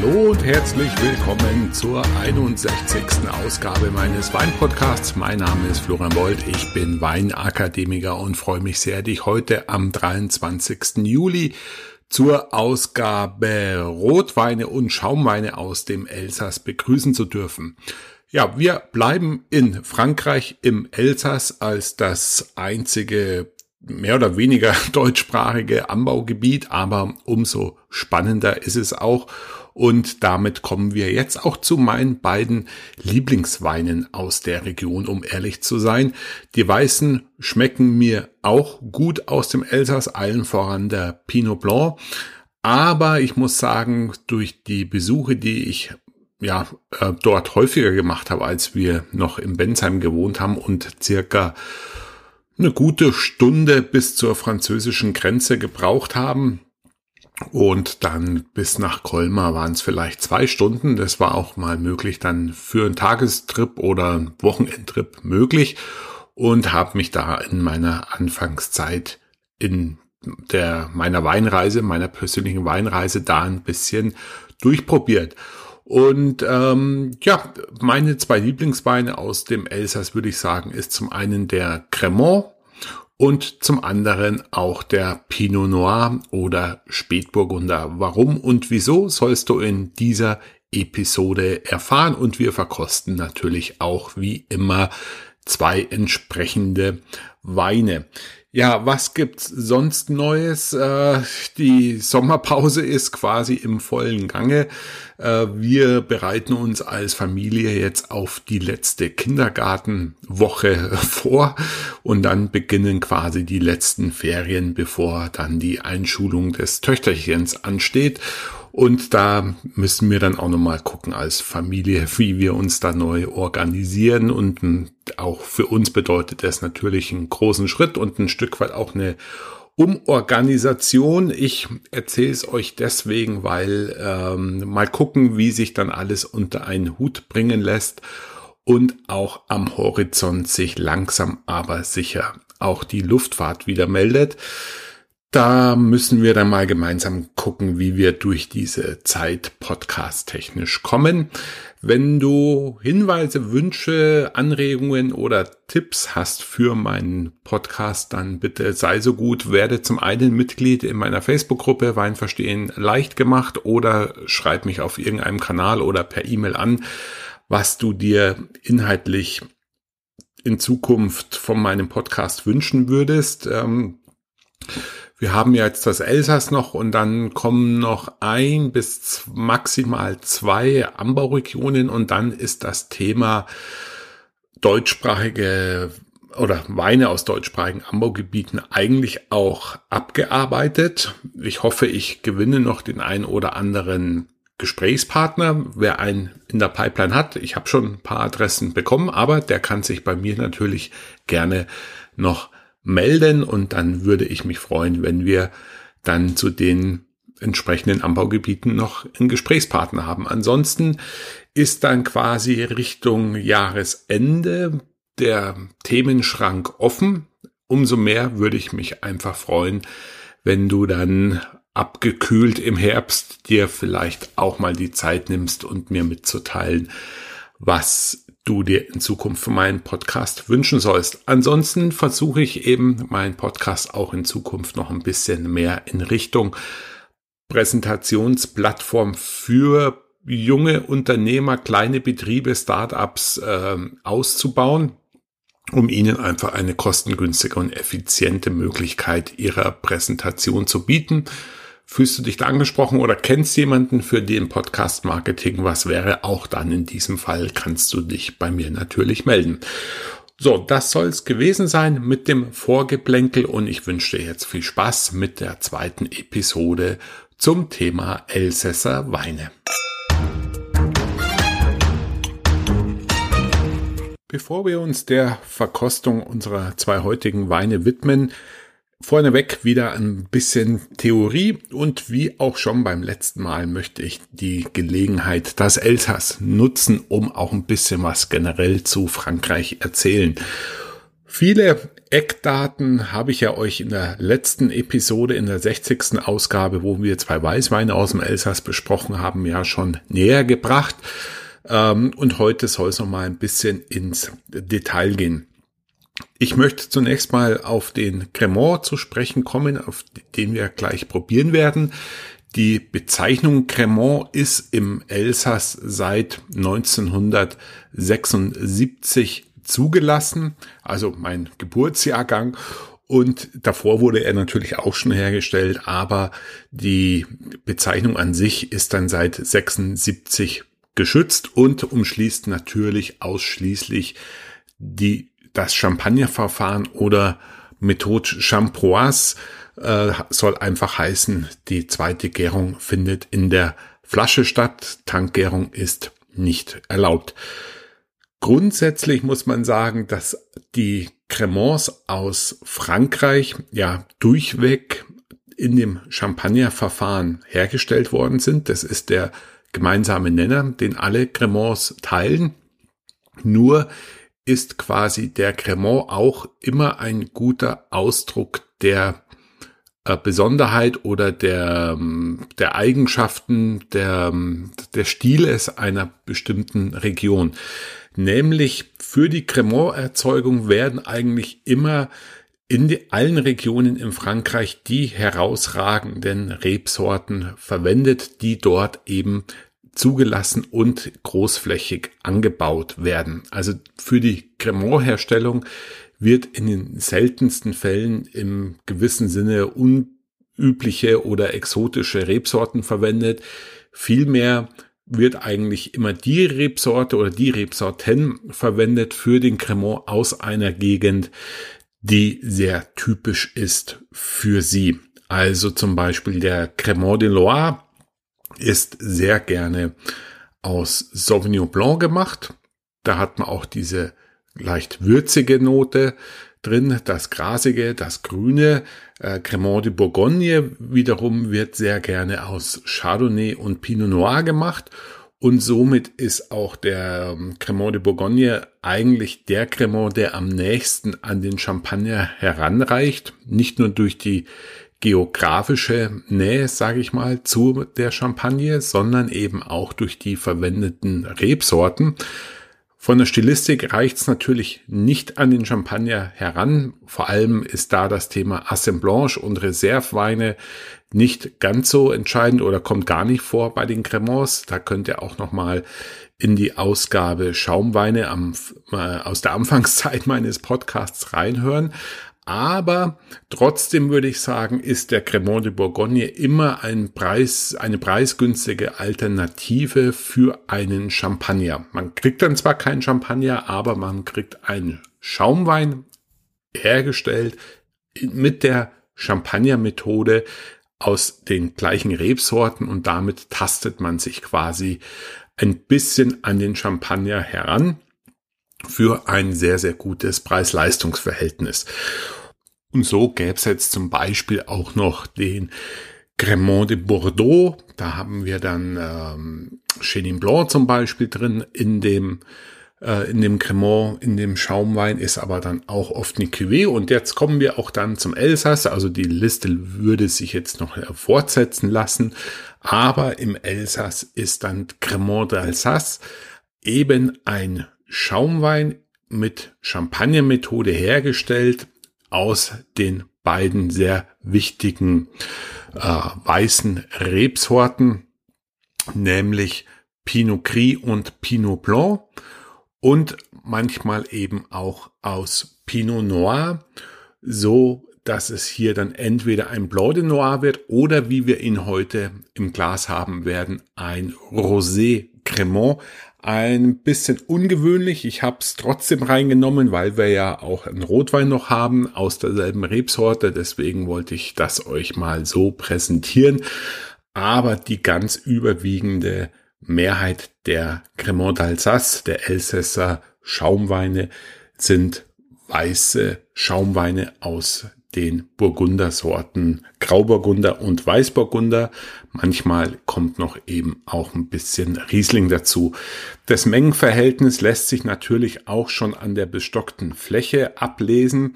Hallo und herzlich willkommen zur 61. Ausgabe meines Weinpodcasts. Mein Name ist Florian Bold, ich bin Weinakademiker und freue mich sehr, dich heute am 23. Juli zur Ausgabe Rotweine und Schaumweine aus dem Elsass begrüßen zu dürfen. Ja, wir bleiben in Frankreich im Elsass als das einzige mehr oder weniger deutschsprachige Anbaugebiet, aber umso spannender ist es auch. Und damit kommen wir jetzt auch zu meinen beiden Lieblingsweinen aus der Region, um ehrlich zu sein. Die Weißen schmecken mir auch gut aus dem Elsass, allen voran der Pinot Blanc. Aber ich muss sagen, durch die Besuche, die ich ja äh, dort häufiger gemacht habe, als wir noch in Bensheim gewohnt haben und circa eine gute Stunde bis zur französischen Grenze gebraucht haben. Und dann bis nach Colmar waren es vielleicht zwei Stunden. Das war auch mal möglich dann für einen Tagestrip oder Wochenendtrip möglich. Und habe mich da in meiner Anfangszeit in der meiner Weinreise, meiner persönlichen Weinreise da ein bisschen durchprobiert. Und ähm, ja, meine zwei Lieblingsweine aus dem Elsass würde ich sagen, ist zum einen der Cremant und zum anderen auch der Pinot Noir oder Spätburgunder. Warum und wieso sollst du in dieser Episode erfahren und wir verkosten natürlich auch wie immer zwei entsprechende Weine. Ja, was gibt's sonst Neues? Äh, die Sommerpause ist quasi im vollen Gange. Äh, wir bereiten uns als Familie jetzt auf die letzte Kindergartenwoche vor und dann beginnen quasi die letzten Ferien, bevor dann die Einschulung des Töchterchens ansteht. Und da müssen wir dann auch nochmal gucken als Familie, wie wir uns da neu organisieren. Und auch für uns bedeutet das natürlich einen großen Schritt und ein Stück weit auch eine Umorganisation. Ich erzähle es euch deswegen, weil ähm, mal gucken, wie sich dann alles unter einen Hut bringen lässt und auch am Horizont sich langsam aber sicher auch die Luftfahrt wieder meldet. Da müssen wir dann mal gemeinsam gucken, wie wir durch diese Zeit podcast-technisch kommen. Wenn du Hinweise, Wünsche, Anregungen oder Tipps hast für meinen Podcast, dann bitte sei so gut, werde zum einen Mitglied in meiner Facebook-Gruppe Weinverstehen leicht gemacht oder schreib mich auf irgendeinem Kanal oder per E-Mail an, was du dir inhaltlich in Zukunft von meinem Podcast wünschen würdest. Ähm, wir haben jetzt das Elsass noch und dann kommen noch ein bis maximal zwei Anbauregionen und dann ist das Thema deutschsprachige oder Weine aus deutschsprachigen Anbaugebieten eigentlich auch abgearbeitet. Ich hoffe, ich gewinne noch den einen oder anderen Gesprächspartner, wer einen in der Pipeline hat. Ich habe schon ein paar Adressen bekommen, aber der kann sich bei mir natürlich gerne noch melden und dann würde ich mich freuen, wenn wir dann zu den entsprechenden Anbaugebieten noch einen Gesprächspartner haben. Ansonsten ist dann quasi Richtung Jahresende der Themenschrank offen. Umso mehr würde ich mich einfach freuen, wenn du dann abgekühlt im Herbst dir vielleicht auch mal die Zeit nimmst und mir mitzuteilen, was du dir in Zukunft für meinen Podcast wünschen sollst. Ansonsten versuche ich eben meinen Podcast auch in Zukunft noch ein bisschen mehr in Richtung Präsentationsplattform für junge Unternehmer, kleine Betriebe, Startups äh, auszubauen, um ihnen einfach eine kostengünstige und effiziente Möglichkeit ihrer Präsentation zu bieten. Fühlst du dich da angesprochen oder kennst jemanden für den Podcast Marketing? Was wäre auch dann in diesem Fall? Kannst du dich bei mir natürlich melden. So, das soll es gewesen sein mit dem Vorgeplänkel und ich wünsche dir jetzt viel Spaß mit der zweiten Episode zum Thema Elsässer Weine. Bevor wir uns der Verkostung unserer zwei heutigen Weine widmen, Vorneweg wieder ein bisschen Theorie und wie auch schon beim letzten Mal möchte ich die Gelegenheit, das Elsass nutzen, um auch ein bisschen was generell zu Frankreich erzählen. Viele Eckdaten habe ich ja euch in der letzten Episode, in der 60. Ausgabe, wo wir zwei Weißweine aus dem Elsass besprochen haben, ja schon näher gebracht. Ähm, und heute soll es noch mal ein bisschen ins Detail gehen. Ich möchte zunächst mal auf den Cremant zu sprechen kommen, auf den wir gleich probieren werden. Die Bezeichnung Cremant ist im Elsass seit 1976 zugelassen, also mein Geburtsjahrgang. Und davor wurde er natürlich auch schon hergestellt, aber die Bezeichnung an sich ist dann seit 76 geschützt und umschließt natürlich ausschließlich die, das Champagnerverfahren oder Methode Champroise äh, soll einfach heißen, die zweite Gärung findet in der Flasche statt. Tankgärung ist nicht erlaubt. Grundsätzlich muss man sagen, dass die Cremants aus Frankreich ja durchweg in dem Champagnerverfahren hergestellt worden sind. Das ist der gemeinsame Nenner, den alle Cremants teilen. Nur ist quasi der Cremant auch immer ein guter Ausdruck der äh, Besonderheit oder der, ähm, der Eigenschaften der, ähm, der Stiles einer bestimmten Region. Nämlich für die Cremant-Erzeugung werden eigentlich immer in die, allen Regionen in Frankreich die herausragenden Rebsorten verwendet, die dort eben zugelassen und großflächig angebaut werden. Also für die Cremant-Herstellung wird in den seltensten Fällen im gewissen Sinne unübliche oder exotische Rebsorten verwendet. Vielmehr wird eigentlich immer die Rebsorte oder die Rebsorten verwendet für den Cremant aus einer Gegend, die sehr typisch ist für sie. Also zum Beispiel der Cremant de Loire ist sehr gerne aus Sauvignon Blanc gemacht. Da hat man auch diese leicht würzige Note drin, das Grasige, das Grüne. Äh, Cremant de Bourgogne wiederum wird sehr gerne aus Chardonnay und Pinot Noir gemacht. Und somit ist auch der ähm, Cremant de Bourgogne eigentlich der Cremant, der am nächsten an den Champagner heranreicht. Nicht nur durch die geografische Nähe, sage ich mal, zu der Champagne, sondern eben auch durch die verwendeten Rebsorten. Von der Stilistik reicht's natürlich nicht an den Champagner heran. Vor allem ist da das Thema Assemblage und Reserveweine nicht ganz so entscheidend oder kommt gar nicht vor bei den Cremants. Da könnt ihr auch noch mal in die Ausgabe Schaumweine am, äh, aus der Anfangszeit meines Podcasts reinhören. Aber trotzdem würde ich sagen, ist der Cremant de Bourgogne immer ein Preis, eine preisgünstige Alternative für einen Champagner. Man kriegt dann zwar keinen Champagner, aber man kriegt einen Schaumwein hergestellt mit der Champagner-Methode aus den gleichen Rebsorten und damit tastet man sich quasi ein bisschen an den Champagner heran für ein sehr, sehr gutes Preis-Leistungs-Verhältnis. Und so gäbe es jetzt zum Beispiel auch noch den Cremant de Bordeaux. Da haben wir dann ähm, Chenin Blanc zum Beispiel drin in dem äh, in dem Cremant, in dem Schaumwein ist aber dann auch oft eine Cuvée. Und jetzt kommen wir auch dann zum Elsass. Also die Liste würde sich jetzt noch fortsetzen lassen. Aber im Elsass ist dann Cremant d'Alsace eben ein Schaumwein mit Champagnermethode hergestellt aus den beiden sehr wichtigen äh, weißen Rebsorten, nämlich Pinot Gris und Pinot Blanc und manchmal eben auch aus Pinot Noir, so dass es hier dann entweder ein Blanc de Noir wird oder wie wir ihn heute im Glas haben werden, ein Rosé Cremant, ein bisschen ungewöhnlich. Ich habe es trotzdem reingenommen, weil wir ja auch einen Rotwein noch haben aus derselben Rebsorte. Deswegen wollte ich das euch mal so präsentieren. Aber die ganz überwiegende Mehrheit der Cremant d'Alsace, der Elsässer Schaumweine, sind weiße Schaumweine aus den Burgundersorten Grauburgunder und Weißburgunder. Manchmal kommt noch eben auch ein bisschen Riesling dazu. Das Mengenverhältnis lässt sich natürlich auch schon an der bestockten Fläche ablesen.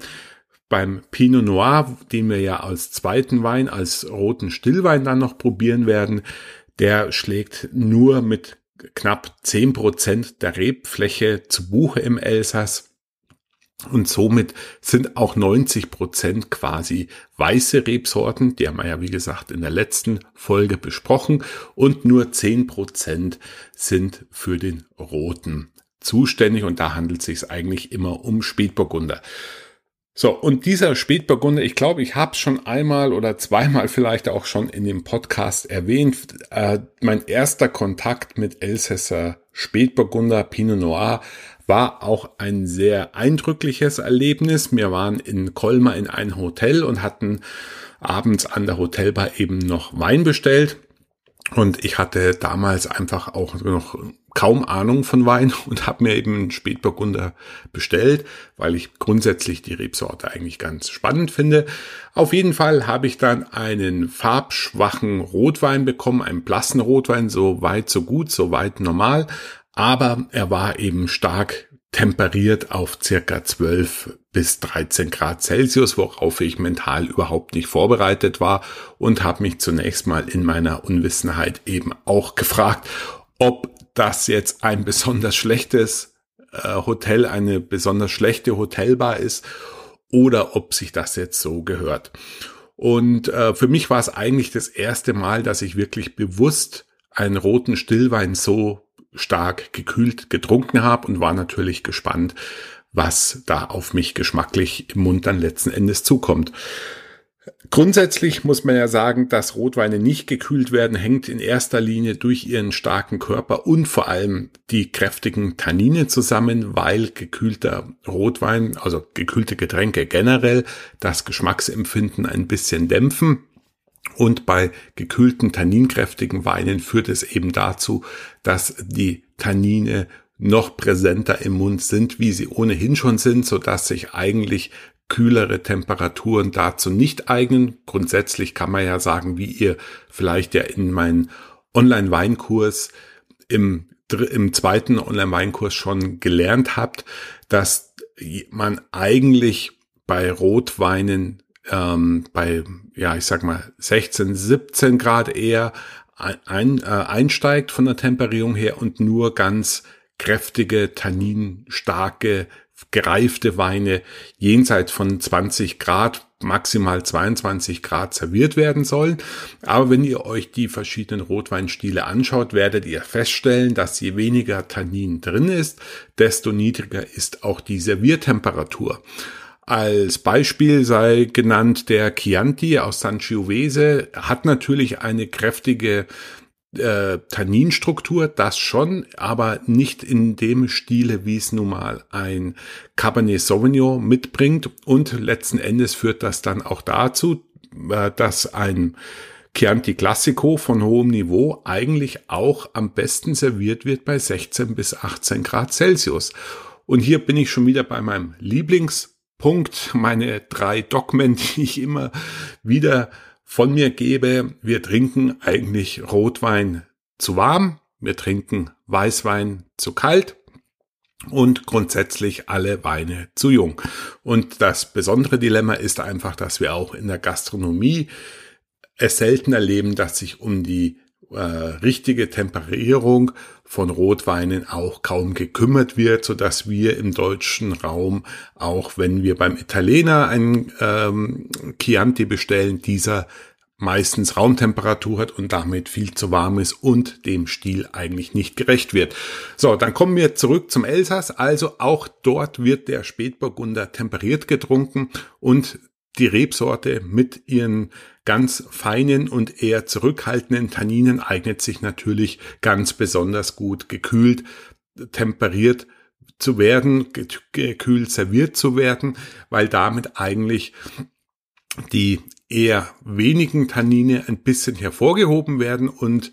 Beim Pinot Noir, den wir ja als zweiten Wein, als roten Stillwein dann noch probieren werden, der schlägt nur mit knapp zehn Prozent der Rebfläche zu Buche im Elsass. Und somit sind auch 90 Prozent quasi weiße Rebsorten, die haben wir ja wie gesagt in der letzten Folge besprochen, und nur 10 Prozent sind für den roten zuständig und da handelt es sich eigentlich immer um Spätburgunder. So, und dieser Spätburgunder, ich glaube, ich habe es schon einmal oder zweimal vielleicht auch schon in dem Podcast erwähnt. Äh, mein erster Kontakt mit Elsässer Spätburgunder Pinot Noir war auch ein sehr eindrückliches Erlebnis. Wir waren in Colmar in ein Hotel und hatten abends an der Hotelbar eben noch Wein bestellt. Und ich hatte damals einfach auch noch kaum Ahnung von Wein und habe mir eben einen Spätburgunder bestellt, weil ich grundsätzlich die Rebsorte eigentlich ganz spannend finde. Auf jeden Fall habe ich dann einen farbschwachen Rotwein bekommen, einen blassen Rotwein, so weit, so gut, so weit normal. Aber er war eben stark temperiert auf circa 12 bis 13 Grad Celsius, worauf ich mental überhaupt nicht vorbereitet war und habe mich zunächst mal in meiner Unwissenheit eben auch gefragt, ob das jetzt ein besonders schlechtes äh, Hotel, eine besonders schlechte Hotelbar ist oder ob sich das jetzt so gehört. Und äh, für mich war es eigentlich das erste Mal, dass ich wirklich bewusst einen roten Stillwein so stark gekühlt getrunken habe und war natürlich gespannt, was da auf mich geschmacklich im Mund dann letzten Endes zukommt. Grundsätzlich muss man ja sagen, dass Rotweine nicht gekühlt werden, hängt in erster Linie durch ihren starken Körper und vor allem die kräftigen Tannine zusammen, weil gekühlter Rotwein, also gekühlte Getränke generell, das Geschmacksempfinden ein bisschen dämpfen. Und bei gekühlten tanninkräftigen Weinen führt es eben dazu, dass die Tannine noch präsenter im Mund sind, wie sie ohnehin schon sind, so dass sich eigentlich kühlere Temperaturen dazu nicht eignen. Grundsätzlich kann man ja sagen, wie ihr vielleicht ja in meinen Online-Weinkurs im, im zweiten Online-Weinkurs schon gelernt habt, dass man eigentlich bei Rotweinen ähm, bei, ja, ich sag mal 16, 17 Grad eher ein, äh, einsteigt von der Temperierung her und nur ganz kräftige, tanninstarke, gereifte Weine jenseits von 20 Grad, maximal 22 Grad serviert werden sollen. Aber wenn ihr euch die verschiedenen Rotweinstile anschaut, werdet ihr feststellen, dass je weniger Tannin drin ist, desto niedriger ist auch die Serviertemperatur. Als Beispiel sei genannt der Chianti aus Sangiovese, hat natürlich eine kräftige äh, Tanninstruktur, das schon, aber nicht in dem Stile, wie es nun mal ein Cabernet Sauvignon mitbringt. Und letzten Endes führt das dann auch dazu, äh, dass ein Chianti Classico von hohem Niveau eigentlich auch am besten serviert wird bei 16 bis 18 Grad Celsius. Und hier bin ich schon wieder bei meinem Lieblings Punkt, meine drei Dogmen, die ich immer wieder von mir gebe. Wir trinken eigentlich Rotwein zu warm, wir trinken Weißwein zu kalt und grundsätzlich alle Weine zu jung. Und das besondere Dilemma ist einfach, dass wir auch in der Gastronomie es selten erleben, dass sich um die äh, richtige Temperierung von Rotweinen auch kaum gekümmert wird, so dass wir im deutschen Raum, auch wenn wir beim Italiener einen ähm, Chianti bestellen, dieser meistens Raumtemperatur hat und damit viel zu warm ist und dem Stil eigentlich nicht gerecht wird. So, dann kommen wir zurück zum Elsass. Also auch dort wird der Spätburgunder temperiert getrunken und die Rebsorte mit ihren ganz feinen und eher zurückhaltenden Tanninen eignet sich natürlich ganz besonders gut gekühlt, temperiert zu werden, gekühlt serviert zu werden, weil damit eigentlich die eher wenigen Tannine ein bisschen hervorgehoben werden und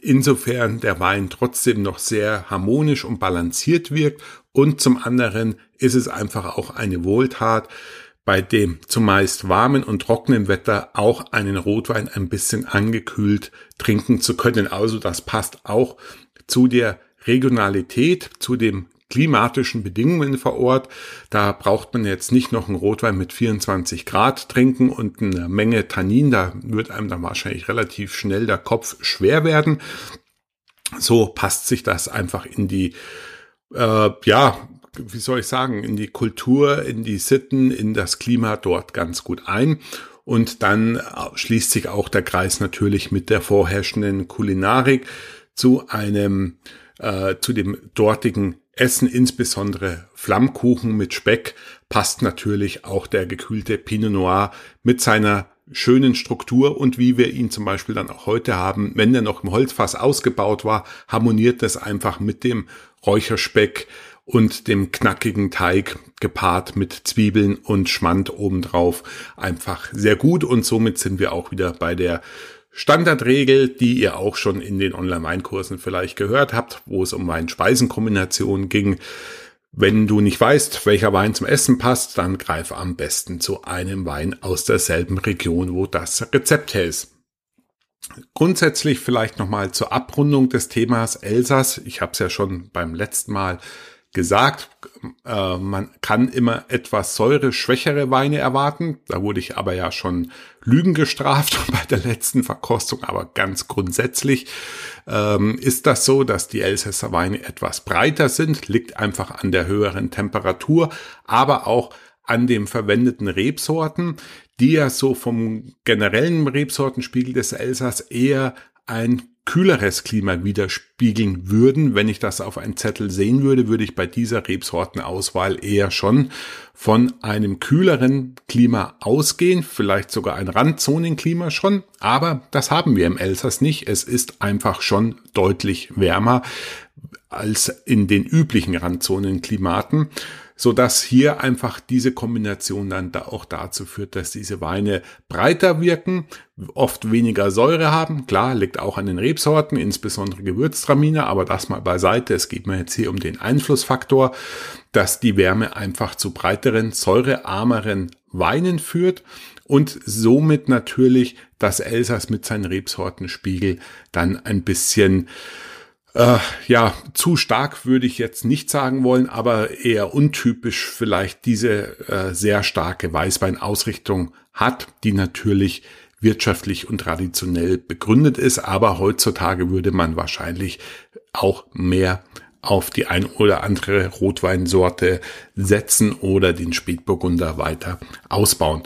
insofern der Wein trotzdem noch sehr harmonisch und balanciert wirkt. Und zum anderen ist es einfach auch eine Wohltat, bei dem zumeist warmen und trockenen Wetter auch einen Rotwein ein bisschen angekühlt trinken zu können. Also das passt auch zu der Regionalität, zu dem klimatischen Bedingungen vor Ort. Da braucht man jetzt nicht noch einen Rotwein mit 24 Grad trinken und eine Menge Tannin. Da wird einem dann wahrscheinlich relativ schnell der Kopf schwer werden. So passt sich das einfach in die, äh, ja, wie soll ich sagen, in die Kultur, in die Sitten, in das Klima dort ganz gut ein. Und dann schließt sich auch der Kreis natürlich mit der vorherrschenden Kulinarik zu einem, äh, zu dem dortigen Essen, insbesondere Flammkuchen mit Speck, passt natürlich auch der gekühlte Pinot Noir mit seiner schönen Struktur und wie wir ihn zum Beispiel dann auch heute haben, wenn er noch im Holzfass ausgebaut war, harmoniert das einfach mit dem Räucherspeck und dem knackigen Teig gepaart mit Zwiebeln und Schmand obendrauf einfach sehr gut und somit sind wir auch wieder bei der Standardregel, die ihr auch schon in den Online-Weinkursen vielleicht gehört habt, wo es um Wein-Speisen-Kombinationen ging. Wenn du nicht weißt, welcher Wein zum Essen passt, dann greif am besten zu einem Wein aus derselben Region, wo das Rezept her ist. Grundsätzlich vielleicht nochmal zur Abrundung des Themas Elsass. Ich habe es ja schon beim letzten Mal gesagt, äh, man kann immer etwas säureschwächere Weine erwarten. Da wurde ich aber ja schon Lügen gestraft bei der letzten Verkostung. Aber ganz grundsätzlich ähm, ist das so, dass die Elsässer Weine etwas breiter sind, liegt einfach an der höheren Temperatur, aber auch an den verwendeten Rebsorten, die ja so vom generellen Rebsortenspiegel des Elsass eher ein kühleres Klima widerspiegeln würden. Wenn ich das auf einen Zettel sehen würde, würde ich bei dieser Rebsortenauswahl eher schon von einem kühleren Klima ausgehen, vielleicht sogar ein Randzonenklima schon, aber das haben wir im Elsass nicht. Es ist einfach schon deutlich wärmer als in den üblichen Randzonenklimaten so dass hier einfach diese Kombination dann da auch dazu führt, dass diese Weine breiter wirken, oft weniger Säure haben. Klar, liegt auch an den Rebsorten, insbesondere Gewürztraminer, aber das mal beiseite. Es geht mir jetzt hier um den Einflussfaktor, dass die Wärme einfach zu breiteren, säurearmeren Weinen führt und somit natürlich das Elsass mit seinen Rebsortenspiegel dann ein bisschen äh, ja, zu stark würde ich jetzt nicht sagen wollen, aber eher untypisch vielleicht diese äh, sehr starke Weißweinausrichtung hat, die natürlich wirtschaftlich und traditionell begründet ist, aber heutzutage würde man wahrscheinlich auch mehr auf die ein oder andere Rotweinsorte setzen oder den Spätburgunder weiter ausbauen.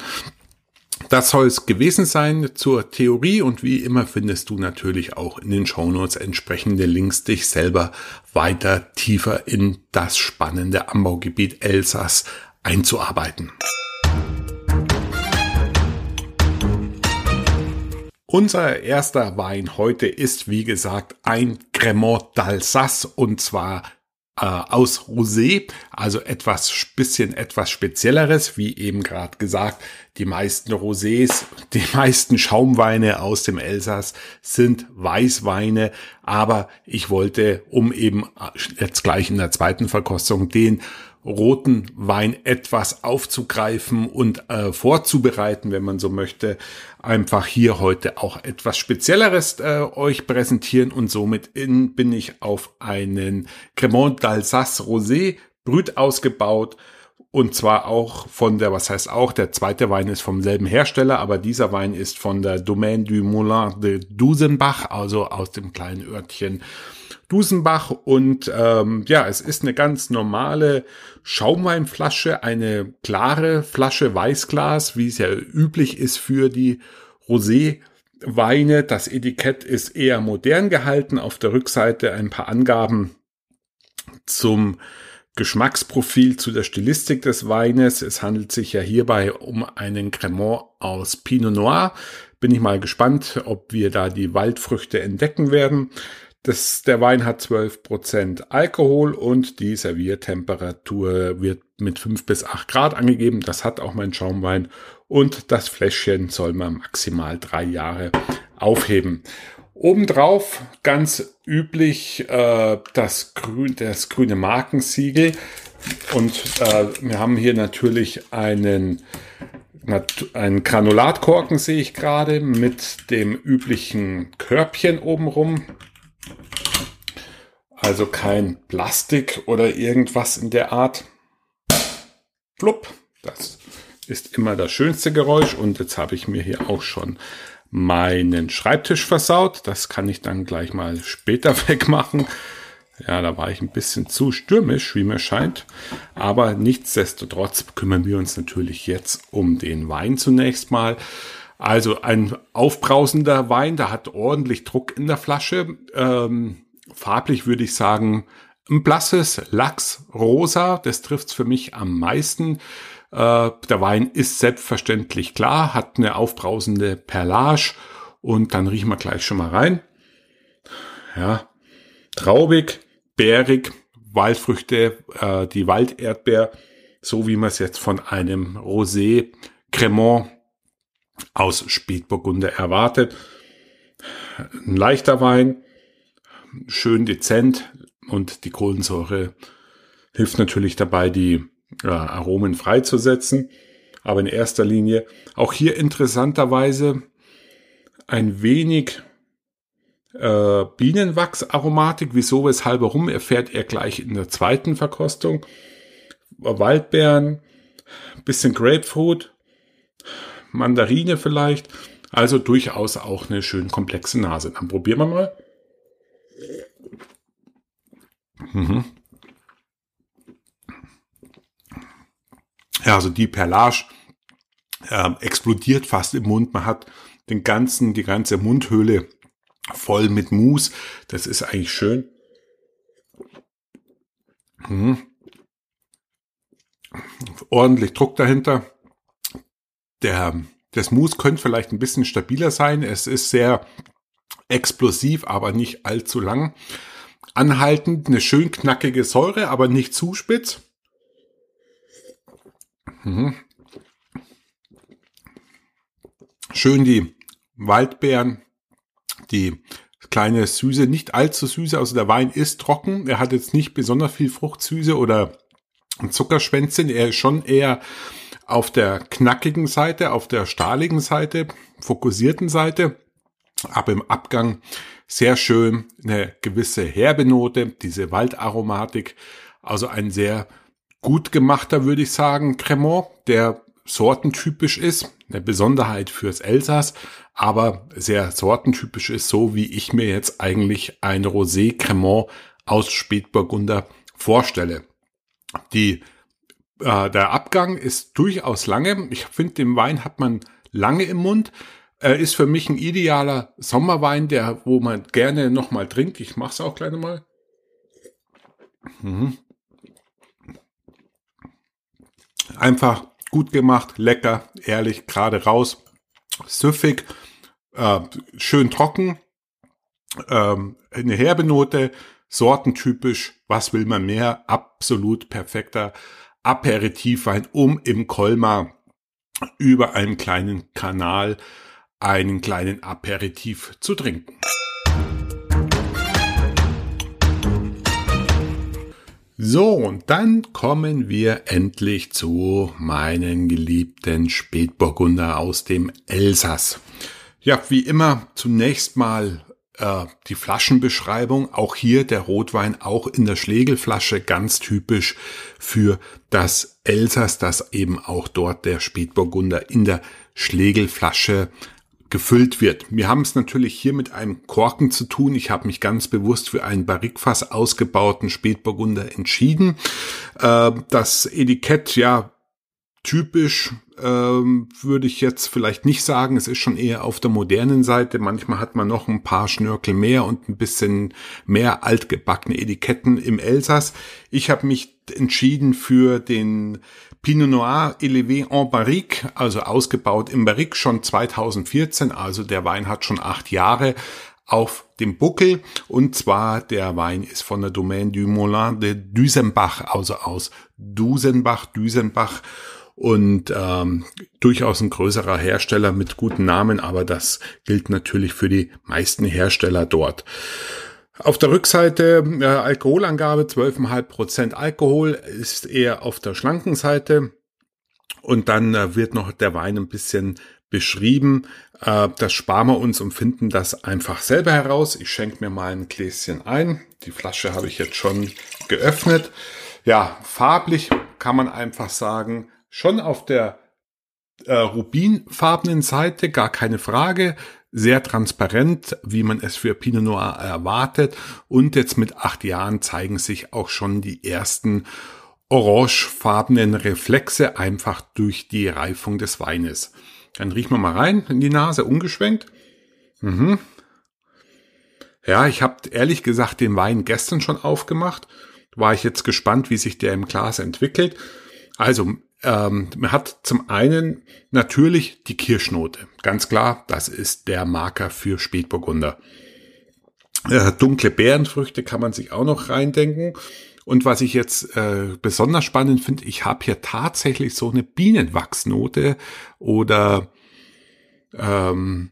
Das soll es gewesen sein zur Theorie und wie immer findest du natürlich auch in den Shownotes entsprechende Links, dich selber weiter tiefer in das spannende Anbaugebiet Elsass einzuarbeiten. Unser erster Wein heute ist, wie gesagt, ein Cremant d'Alsace und zwar äh, aus Rosé, also etwas bisschen etwas spezielleres, wie eben gerade gesagt, die meisten Rosés, die meisten Schaumweine aus dem Elsass sind Weißweine, aber ich wollte, um eben jetzt gleich in der zweiten Verkostung den roten Wein etwas aufzugreifen und äh, vorzubereiten, wenn man so möchte, einfach hier heute auch etwas Spezielleres äh, euch präsentieren und somit in, bin ich auf einen Cremant d'Alsace Rosé Brüt ausgebaut. Und zwar auch von der, was heißt auch, der zweite Wein ist vom selben Hersteller, aber dieser Wein ist von der Domaine du Moulin de Dusenbach, also aus dem kleinen Örtchen Dusenbach. Und ähm, ja, es ist eine ganz normale Schaumweinflasche, eine klare Flasche Weißglas, wie es ja üblich ist für die Rosé. Weine. Das Etikett ist eher modern gehalten. Auf der Rückseite ein paar Angaben zum Geschmacksprofil zu der Stilistik des Weines. Es handelt sich ja hierbei um einen Cremant aus Pinot Noir. Bin ich mal gespannt, ob wir da die Waldfrüchte entdecken werden. Das, der Wein hat 12% Alkohol und die Serviertemperatur wird mit 5 bis 8 Grad angegeben. Das hat auch mein Schaumwein. Und das Fläschchen soll man maximal drei Jahre aufheben. Obendrauf ganz üblich äh, das, grün, das grüne Markensiegel. Und äh, wir haben hier natürlich einen, einen Granulatkorken, sehe ich gerade, mit dem üblichen Körbchen obenrum. Also kein Plastik oder irgendwas in der Art. Flupp, das ist immer das schönste Geräusch. Und jetzt habe ich mir hier auch schon meinen Schreibtisch versaut. Das kann ich dann gleich mal später wegmachen. Ja, da war ich ein bisschen zu stürmisch, wie mir scheint. Aber nichtsdestotrotz kümmern wir uns natürlich jetzt um den Wein zunächst mal. Also ein aufbrausender Wein, der hat ordentlich Druck in der Flasche. Ähm, farblich würde ich sagen, ein blasses Lachs-Rosa. Das trifft's für mich am meisten. Äh, der Wein ist selbstverständlich klar, hat eine aufbrausende Perlage und dann riechen wir gleich schon mal rein. Ja, traubig, bärig, Waldfrüchte, äh, die Walderdbeer, so wie man es jetzt von einem Rosé Cremant aus Spätburgunder erwartet. Ein leichter Wein, schön dezent und die Kohlensäure hilft natürlich dabei, die äh, Aromen freizusetzen. Aber in erster Linie auch hier interessanterweise ein wenig äh, Bienenwachsaromatik. Wieso, weshalb, warum, erfährt er gleich in der zweiten Verkostung. Waldbeeren, bisschen Grapefruit, Mandarine vielleicht. Also durchaus auch eine schön komplexe Nase. Dann probieren wir mal. Mhm. Ja, also die Perlage äh, explodiert fast im Mund. Man hat den ganzen, die ganze Mundhöhle voll mit Mousse. Das ist eigentlich schön. Mhm. Ordentlich Druck dahinter. Der, das Mousse könnte vielleicht ein bisschen stabiler sein. Es ist sehr explosiv, aber nicht allzu lang. Anhaltend, eine schön knackige Säure, aber nicht zu spitz. Mhm. Schön die Waldbeeren, die kleine Süße, nicht allzu süße, also der Wein ist trocken, er hat jetzt nicht besonders viel Fruchtsüße oder Zuckerschwänzchen, er ist schon eher auf der knackigen Seite, auf der stahligen Seite, fokussierten Seite, aber im Abgang sehr schön eine gewisse herbe Note, diese Waldaromatik, also ein sehr gut gemachter, würde ich sagen, Cremant, der sortentypisch ist, eine Besonderheit fürs Elsass, aber sehr sortentypisch ist, so wie ich mir jetzt eigentlich ein Rosé Cremant aus Spätburgunder vorstelle. Die, äh, der Abgang ist durchaus lange. Ich finde, den Wein hat man lange im Mund. Er ist für mich ein idealer Sommerwein, der, wo man gerne nochmal trinkt. Ich mache es auch gleich mal. Mhm. Einfach gut gemacht, lecker, ehrlich, gerade raus, süffig, äh, schön trocken, ähm, eine herbe Note, sortentypisch, was will man mehr, absolut perfekter Aperitivwein, um im Kolmar über einen kleinen Kanal einen kleinen Aperitif zu trinken. So, und dann kommen wir endlich zu meinen geliebten Spätburgunder aus dem Elsass. Ja, wie immer zunächst mal äh, die Flaschenbeschreibung. Auch hier der Rotwein auch in der Schlegelflasche ganz typisch für das Elsass, dass eben auch dort der Spätburgunder in der Schlegelflasche gefüllt wird. Wir haben es natürlich hier mit einem Korken zu tun. Ich habe mich ganz bewusst für einen Barrikfass ausgebauten Spätburgunder entschieden. Äh, das Etikett, ja, typisch ähm, würde ich jetzt vielleicht nicht sagen. Es ist schon eher auf der modernen Seite. Manchmal hat man noch ein paar Schnörkel mehr und ein bisschen mehr altgebackene Etiketten im Elsass. Ich habe mich entschieden für den Pinot Noir Élevé en Barrique, also ausgebaut im Barrique schon 2014, also der Wein hat schon acht Jahre auf dem Buckel und zwar der Wein ist von der Domaine du Moulin de Dusenbach, also aus Dusenbach, Dusenbach und ähm, durchaus ein größerer Hersteller mit guten Namen, aber das gilt natürlich für die meisten Hersteller dort. Auf der Rückseite äh, Alkoholangabe 12,5% Alkohol ist eher auf der schlanken Seite. Und dann äh, wird noch der Wein ein bisschen beschrieben. Äh, das sparen wir uns und finden das einfach selber heraus. Ich schenke mir mal ein Gläschen ein. Die Flasche habe ich jetzt schon geöffnet. Ja, farblich kann man einfach sagen, schon auf der äh, rubinfarbenen Seite, gar keine Frage. Sehr transparent, wie man es für Pinot Noir erwartet. Und jetzt mit acht Jahren zeigen sich auch schon die ersten orangefarbenen Reflexe einfach durch die Reifung des Weines. Dann riechen wir mal rein in die Nase, ungeschwenkt. Mhm. Ja, ich habe ehrlich gesagt den Wein gestern schon aufgemacht. War ich jetzt gespannt, wie sich der im Glas entwickelt. Also, ähm, man hat zum einen natürlich die Kirschnote. Ganz klar, das ist der Marker für Spätburgunder. Äh, dunkle Beerenfrüchte kann man sich auch noch reindenken. Und was ich jetzt äh, besonders spannend finde, ich habe hier tatsächlich so eine Bienenwachsnote oder ähm,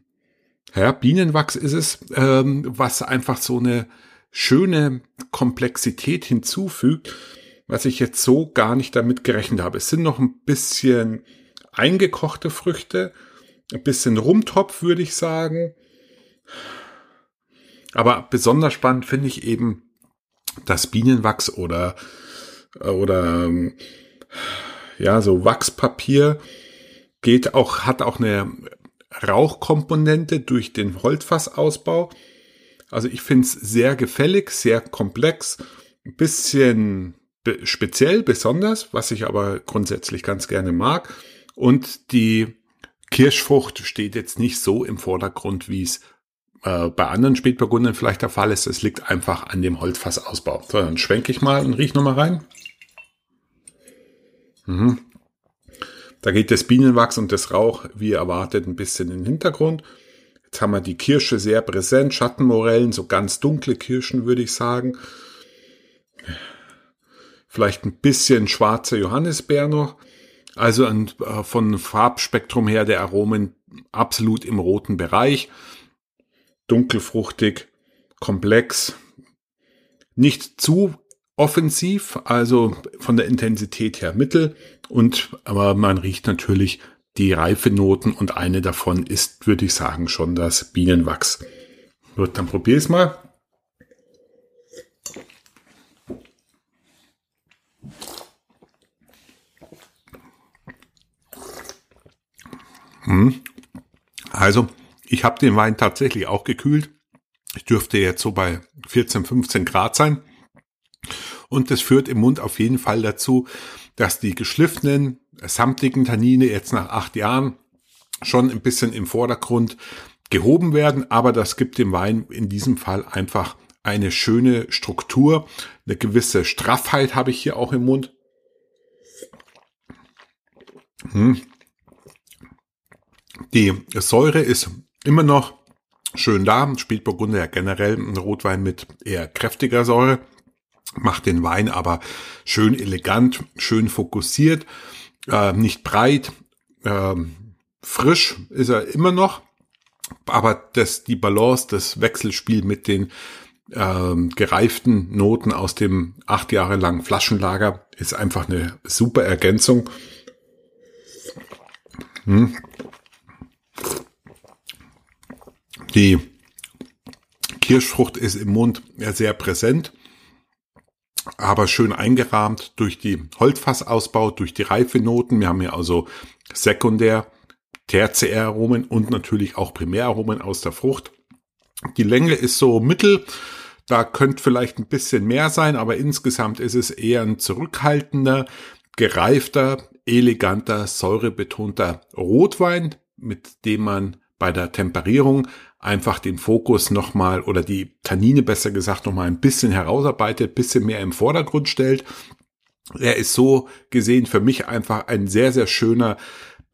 ja, Bienenwachs ist es, ähm, was einfach so eine schöne Komplexität hinzufügt, was ich jetzt so gar nicht damit gerechnet habe. Es sind noch ein bisschen eingekochte Früchte, ein bisschen Rumtopf, würde ich sagen. Aber besonders spannend finde ich eben das Bienenwachs oder, oder, ja, so Wachspapier geht auch, hat auch eine Rauchkomponente durch den Holzfassausbau. Also ich finde es sehr gefällig, sehr komplex, ein bisschen speziell, besonders, was ich aber grundsätzlich ganz gerne mag. Und die Kirschfrucht steht jetzt nicht so im Vordergrund, wie es äh, bei anderen Spätburgundern vielleicht der Fall ist. Es liegt einfach an dem Holzfassausbau. So, dann schwenke ich mal und riech nochmal rein. Mhm. Da geht das Bienenwachs und das Rauch, wie erwartet, ein bisschen in den Hintergrund. Jetzt haben wir die Kirsche sehr präsent, Schattenmorellen, so ganz dunkle Kirschen, würde ich sagen. Vielleicht ein bisschen schwarzer Johannisbeer noch. Also ein, äh, von Farbspektrum her der Aromen absolut im roten Bereich dunkelfruchtig, komplex, nicht zu offensiv, also von der Intensität her mittel und aber man riecht natürlich die Reifenoten und eine davon ist, würde ich sagen, schon das Bienenwachs. Gut, dann probier es mal. Also ich habe den Wein tatsächlich auch gekühlt. Ich dürfte jetzt so bei 14, 15 Grad sein. Und das führt im Mund auf jeden Fall dazu, dass die geschliffenen, samtigen Tannine jetzt nach acht Jahren schon ein bisschen im Vordergrund gehoben werden. Aber das gibt dem Wein in diesem Fall einfach eine schöne Struktur. Eine gewisse Straffheit habe ich hier auch im Mund. Hm. Die Säure ist immer noch schön da. Spätburgunder ja generell ein Rotwein mit eher kräftiger Säure. Macht den Wein aber schön elegant, schön fokussiert, äh, nicht breit, äh, frisch ist er immer noch. Aber das, die Balance, das Wechselspiel mit den ähm, gereiften Noten aus dem acht Jahre langen Flaschenlager ist einfach eine super Ergänzung. Hm. Die Kirschfrucht ist im Mund sehr präsent, aber schön eingerahmt durch die Holzfassausbau, durch die Reifenoten. Wir haben hier also Sekundär, Tertiäraromen und natürlich auch Primäraromen aus der Frucht. Die Länge ist so mittel. Da könnte vielleicht ein bisschen mehr sein, aber insgesamt ist es eher ein zurückhaltender, gereifter, eleganter, säurebetonter Rotwein, mit dem man bei der Temperierung einfach den Fokus nochmal oder die Tannine besser gesagt nochmal ein bisschen herausarbeitet, bisschen mehr im Vordergrund stellt. Er ist so gesehen für mich einfach ein sehr, sehr schöner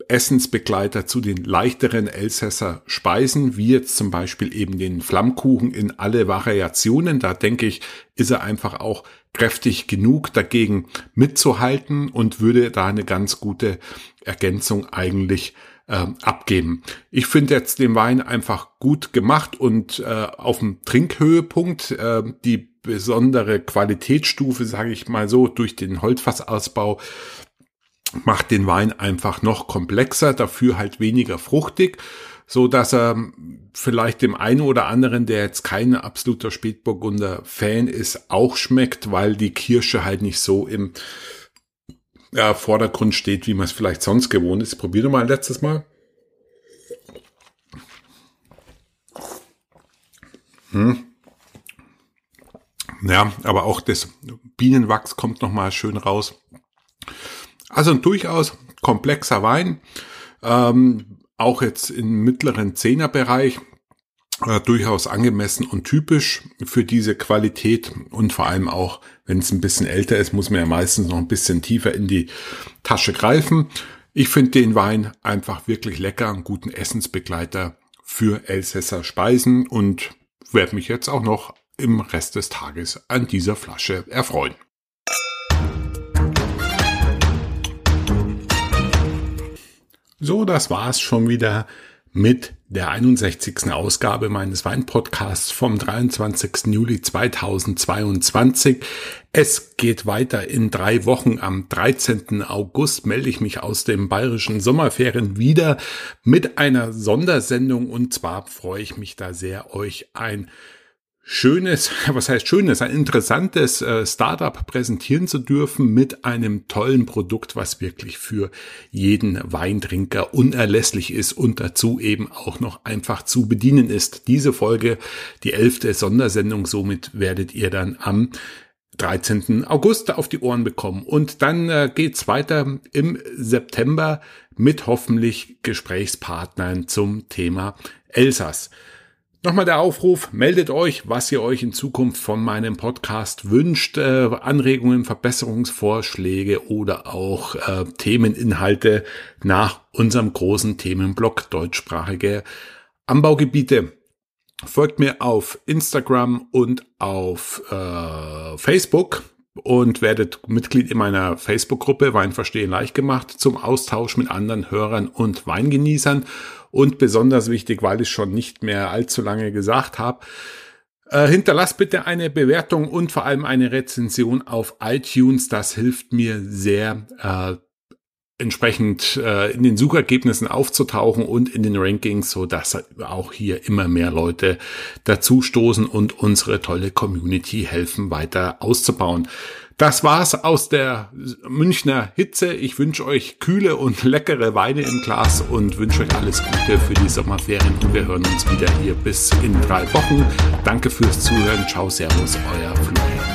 Essensbegleiter zu den leichteren Elsässer Speisen, wie jetzt zum Beispiel eben den Flammkuchen in alle Variationen. Da denke ich, ist er einfach auch kräftig genug dagegen mitzuhalten und würde da eine ganz gute Ergänzung eigentlich äh, abgeben. Ich finde jetzt den Wein einfach gut gemacht und äh, auf dem Trinkhöhepunkt. Äh, die besondere Qualitätsstufe, sage ich mal so, durch den Holzfassausbau macht den Wein einfach noch komplexer, dafür halt weniger fruchtig, so dass er vielleicht dem einen oder anderen, der jetzt kein absoluter Spätburgunder Fan ist, auch schmeckt, weil die Kirsche halt nicht so im ja, Vordergrund steht, wie man es vielleicht sonst gewohnt ist. Probiere mal ein letztes Mal. Hm. Ja, aber auch das Bienenwachs kommt noch mal schön raus. Also ein durchaus komplexer Wein, ähm, auch jetzt im mittleren Zehnerbereich, äh, durchaus angemessen und typisch für diese Qualität und vor allem auch, wenn es ein bisschen älter ist, muss man ja meistens noch ein bisschen tiefer in die Tasche greifen. Ich finde den Wein einfach wirklich lecker, einen guten Essensbegleiter für Elsässer Speisen und werde mich jetzt auch noch im Rest des Tages an dieser Flasche erfreuen. So, das war's schon wieder mit der 61. Ausgabe meines Weinpodcasts vom 23. Juli 2022. Es geht weiter in drei Wochen. Am 13. August melde ich mich aus dem bayerischen Sommerferien wieder mit einer Sondersendung und zwar freue ich mich da sehr, euch ein schönes, was heißt schönes, ein interessantes äh, Startup präsentieren zu dürfen mit einem tollen Produkt, was wirklich für jeden Weintrinker unerlässlich ist und dazu eben auch noch einfach zu bedienen ist. Diese Folge, die elfte Sondersendung, somit werdet ihr dann am 13. August auf die Ohren bekommen. Und dann äh, geht's weiter im September mit hoffentlich Gesprächspartnern zum Thema Elsass. Nochmal der Aufruf, meldet euch, was ihr euch in Zukunft von meinem Podcast wünscht, äh, Anregungen, Verbesserungsvorschläge oder auch äh, Themeninhalte nach unserem großen Themenblock deutschsprachige Anbaugebiete. Folgt mir auf Instagram und auf äh, Facebook und werdet Mitglied in meiner Facebook-Gruppe Wein verstehen leicht gemacht zum Austausch mit anderen Hörern und Weingenießern und besonders wichtig, weil ich schon nicht mehr allzu lange gesagt habe, äh, hinterlasst bitte eine Bewertung und vor allem eine Rezension auf iTunes. Das hilft mir sehr, äh, entsprechend äh, in den Suchergebnissen aufzutauchen und in den Rankings, so dass auch hier immer mehr Leute dazu stoßen und unsere tolle Community helfen weiter auszubauen. Das war's aus der Münchner Hitze. Ich wünsche euch kühle und leckere Weine im Glas und wünsche euch alles Gute für die Sommerferien. Und wir hören uns wieder hier bis in drei Wochen. Danke fürs Zuhören. Ciao, Servus, euer Florian.